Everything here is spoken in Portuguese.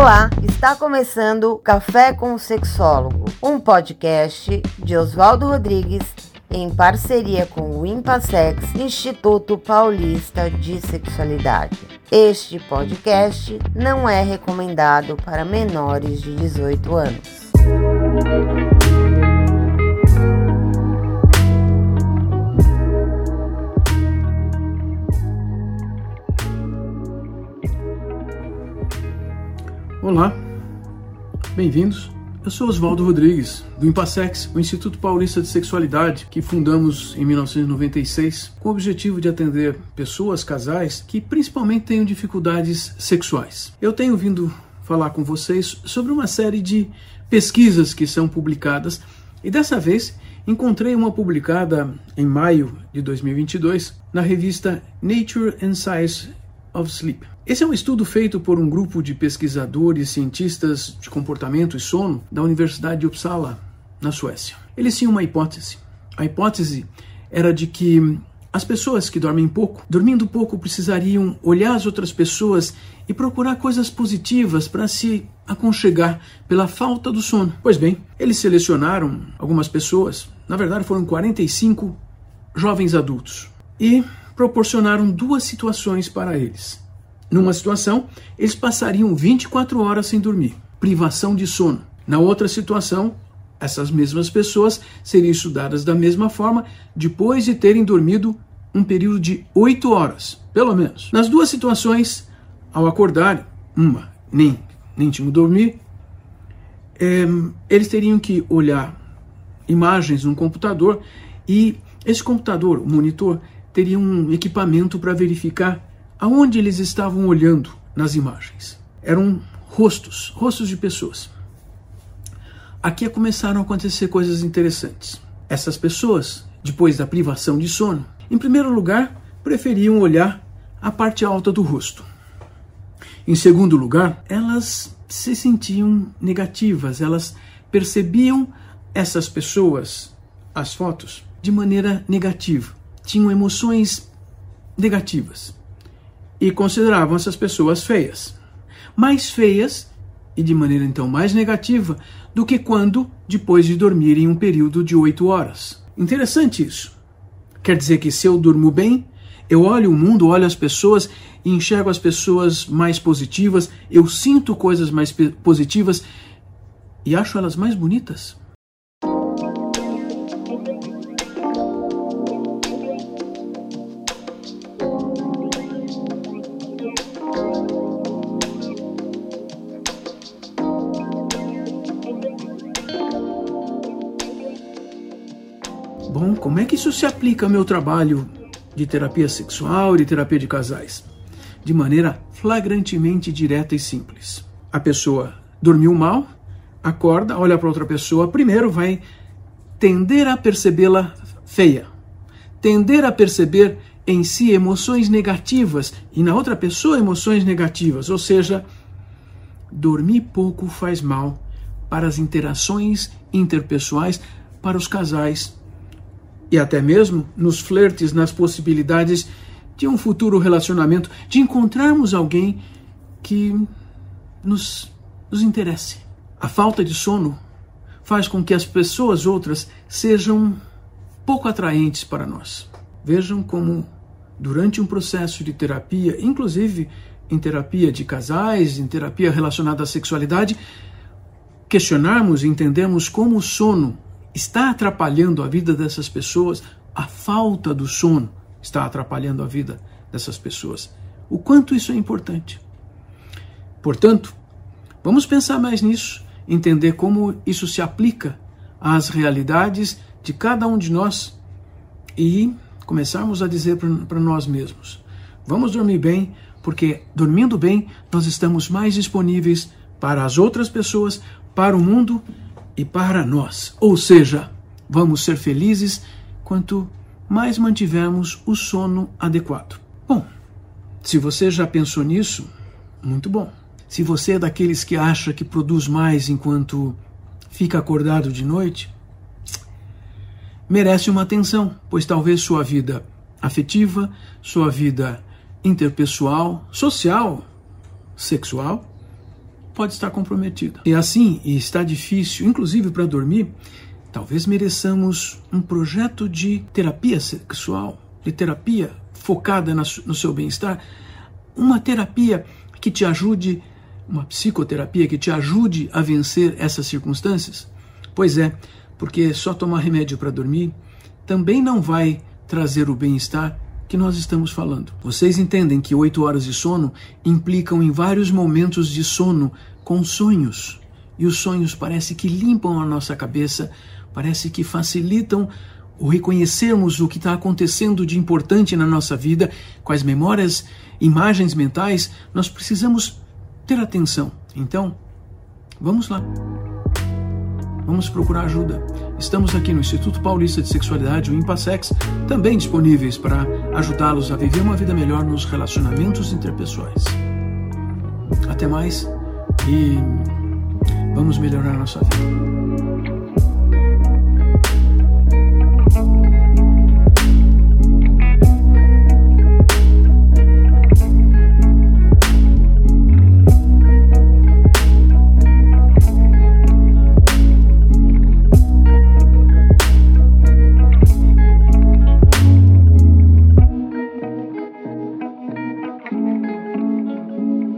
Olá, está começando Café com o Sexólogo, um podcast de Oswaldo Rodrigues em parceria com o Impassex, Instituto Paulista de Sexualidade. Este podcast não é recomendado para menores de 18 anos. Olá, bem-vindos. Eu sou Oswaldo Rodrigues, do Impassex, o Instituto Paulista de Sexualidade, que fundamos em 1996 com o objetivo de atender pessoas, casais, que principalmente tenham dificuldades sexuais. Eu tenho vindo falar com vocês sobre uma série de pesquisas que são publicadas e dessa vez encontrei uma publicada em maio de 2022 na revista Nature and Science of Sleep. Esse é um estudo feito por um grupo de pesquisadores cientistas de comportamento e sono da Universidade de Uppsala, na Suécia. Eles tinham uma hipótese. A hipótese era de que as pessoas que dormem pouco, dormindo pouco, precisariam olhar as outras pessoas e procurar coisas positivas para se aconchegar pela falta do sono. Pois bem, eles selecionaram algumas pessoas, na verdade foram 45 jovens adultos, e proporcionaram duas situações para eles. Numa situação, eles passariam 24 horas sem dormir, privação de sono. Na outra situação, essas mesmas pessoas seriam estudadas da mesma forma depois de terem dormido um período de 8 horas, pelo menos. Nas duas situações, ao acordarem, uma nem, nem tinham dormir, é, eles teriam que olhar imagens no computador e esse computador, o monitor, teria um equipamento para verificar aonde eles estavam olhando nas imagens. Eram rostos, rostos de pessoas. Aqui começaram a acontecer coisas interessantes. Essas pessoas, depois da privação de sono, em primeiro lugar, preferiam olhar a parte alta do rosto. Em segundo lugar, elas se sentiam negativas, elas percebiam essas pessoas, as fotos, de maneira negativa tinham emoções negativas e consideravam essas pessoas feias. Mais feias e de maneira então mais negativa do que quando depois de dormirem um período de oito horas. Interessante isso. Quer dizer que se eu durmo bem, eu olho o mundo, olho as pessoas e enxergo as pessoas mais positivas, eu sinto coisas mais positivas e acho elas mais bonitas. Como é que isso se aplica ao meu trabalho de terapia sexual e terapia de casais? De maneira flagrantemente direta e simples. A pessoa dormiu mal, acorda, olha para outra pessoa, primeiro vai tender a percebê-la feia, tender a perceber em si emoções negativas e na outra pessoa emoções negativas, ou seja, dormir pouco faz mal para as interações interpessoais, para os casais e até mesmo nos flertes, nas possibilidades de um futuro relacionamento, de encontrarmos alguém que nos, nos interesse. A falta de sono faz com que as pessoas outras sejam pouco atraentes para nós. Vejam como, durante um processo de terapia, inclusive em terapia de casais, em terapia relacionada à sexualidade, questionarmos e entendermos como o sono está atrapalhando a vida dessas pessoas, a falta do sono está atrapalhando a vida dessas pessoas. O quanto isso é importante. Portanto, vamos pensar mais nisso, entender como isso se aplica às realidades de cada um de nós e começarmos a dizer para nós mesmos: vamos dormir bem, porque dormindo bem nós estamos mais disponíveis para as outras pessoas, para o mundo e para nós. Ou seja, vamos ser felizes quanto mais mantivermos o sono adequado. Bom, se você já pensou nisso, muito bom. Se você é daqueles que acha que produz mais enquanto fica acordado de noite, merece uma atenção, pois talvez sua vida afetiva, sua vida interpessoal, social, sexual, pode estar comprometida. E assim, e está difícil, inclusive para dormir, talvez mereçamos um projeto de terapia sexual, de terapia focada no seu bem-estar, uma terapia que te ajude, uma psicoterapia que te ajude a vencer essas circunstâncias? Pois é, porque só tomar remédio para dormir também não vai trazer o bem-estar que nós estamos falando. Vocês entendem que oito horas de sono implicam em vários momentos de sono com sonhos. E os sonhos parece que limpam a nossa cabeça, parece que facilitam o reconhecermos o que está acontecendo de importante na nossa vida, quais memórias, imagens mentais, nós precisamos ter atenção. Então, vamos lá. Vamos procurar ajuda. Estamos aqui no Instituto Paulista de Sexualidade, o IMPASEX, também disponíveis para ajudá-los a viver uma vida melhor nos relacionamentos interpessoais. Até mais e vamos melhorar nossa vida.